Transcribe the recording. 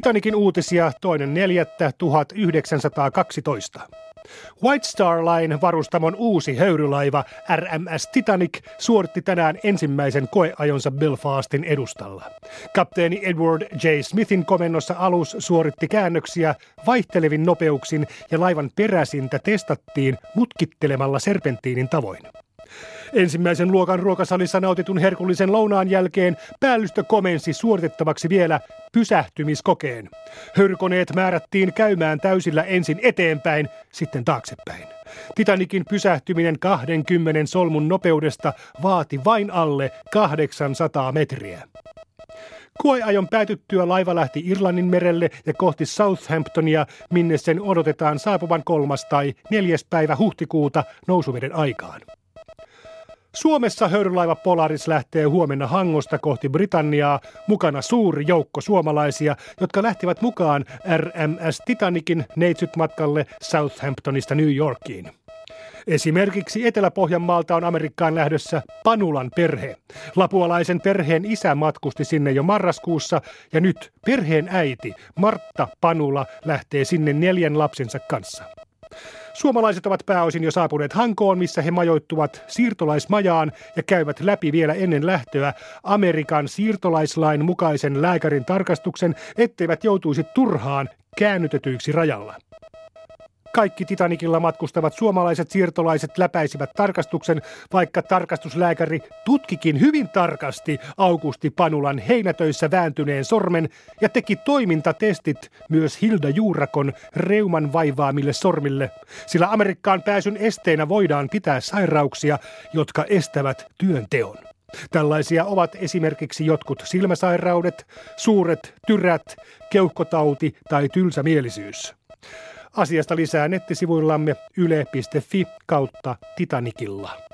Titanikin uutisia toinen 1912. White Star Line varustamon uusi höyrylaiva RMS Titanic suoritti tänään ensimmäisen koeajonsa Belfastin edustalla. Kapteeni Edward J. Smithin komennossa alus suoritti käännöksiä vaihtelevin nopeuksin ja laivan peräsintä testattiin mutkittelemalla serpentiinin tavoin. Ensimmäisen luokan ruokasalissa nautitun herkullisen lounaan jälkeen päällystö komensi suoritettavaksi vielä pysähtymiskokeen. Hörkoneet määrättiin käymään täysillä ensin eteenpäin, sitten taaksepäin. Titanikin pysähtyminen 20 solmun nopeudesta vaati vain alle 800 metriä. Koeajon päätyttyä laiva lähti Irlannin merelle ja kohti Southamptonia, minne sen odotetaan saapuvan kolmas tai neljäs päivä huhtikuuta nousuveden aikaan. Suomessa höyrylaiva Polaris lähtee huomenna Hangosta kohti Britanniaa, mukana suuri joukko suomalaisia, jotka lähtivät mukaan RMS Titanikin neitsyt-matkalle Southamptonista New Yorkiin. Esimerkiksi Etelä-Pohjanmaalta on Amerikkaan lähdössä Panulan perhe. Lapualaisen perheen isä matkusti sinne jo marraskuussa ja nyt perheen äiti Martta Panula lähtee sinne neljän lapsensa kanssa. Suomalaiset ovat pääosin jo saapuneet Hankoon, missä he majoittuvat siirtolaismajaan ja käyvät läpi vielä ennen lähtöä Amerikan siirtolaislain mukaisen lääkärin tarkastuksen, etteivät joutuisi turhaan käännytetyiksi rajalla. Kaikki Titanikilla matkustavat suomalaiset siirtolaiset läpäisivät tarkastuksen, vaikka tarkastuslääkäri tutkikin hyvin tarkasti Augusti Panulan heinätöissä vääntyneen sormen ja teki toimintatestit myös Hilda Juurakon reuman vaivaamille sormille, sillä Amerikkaan pääsyn esteenä voidaan pitää sairauksia, jotka estävät työnteon. Tällaisia ovat esimerkiksi jotkut silmäsairaudet, suuret tyrät, keuhkotauti tai tylsämielisyys. Asiasta lisää nettisivuillamme yle.fi kautta Titanikilla.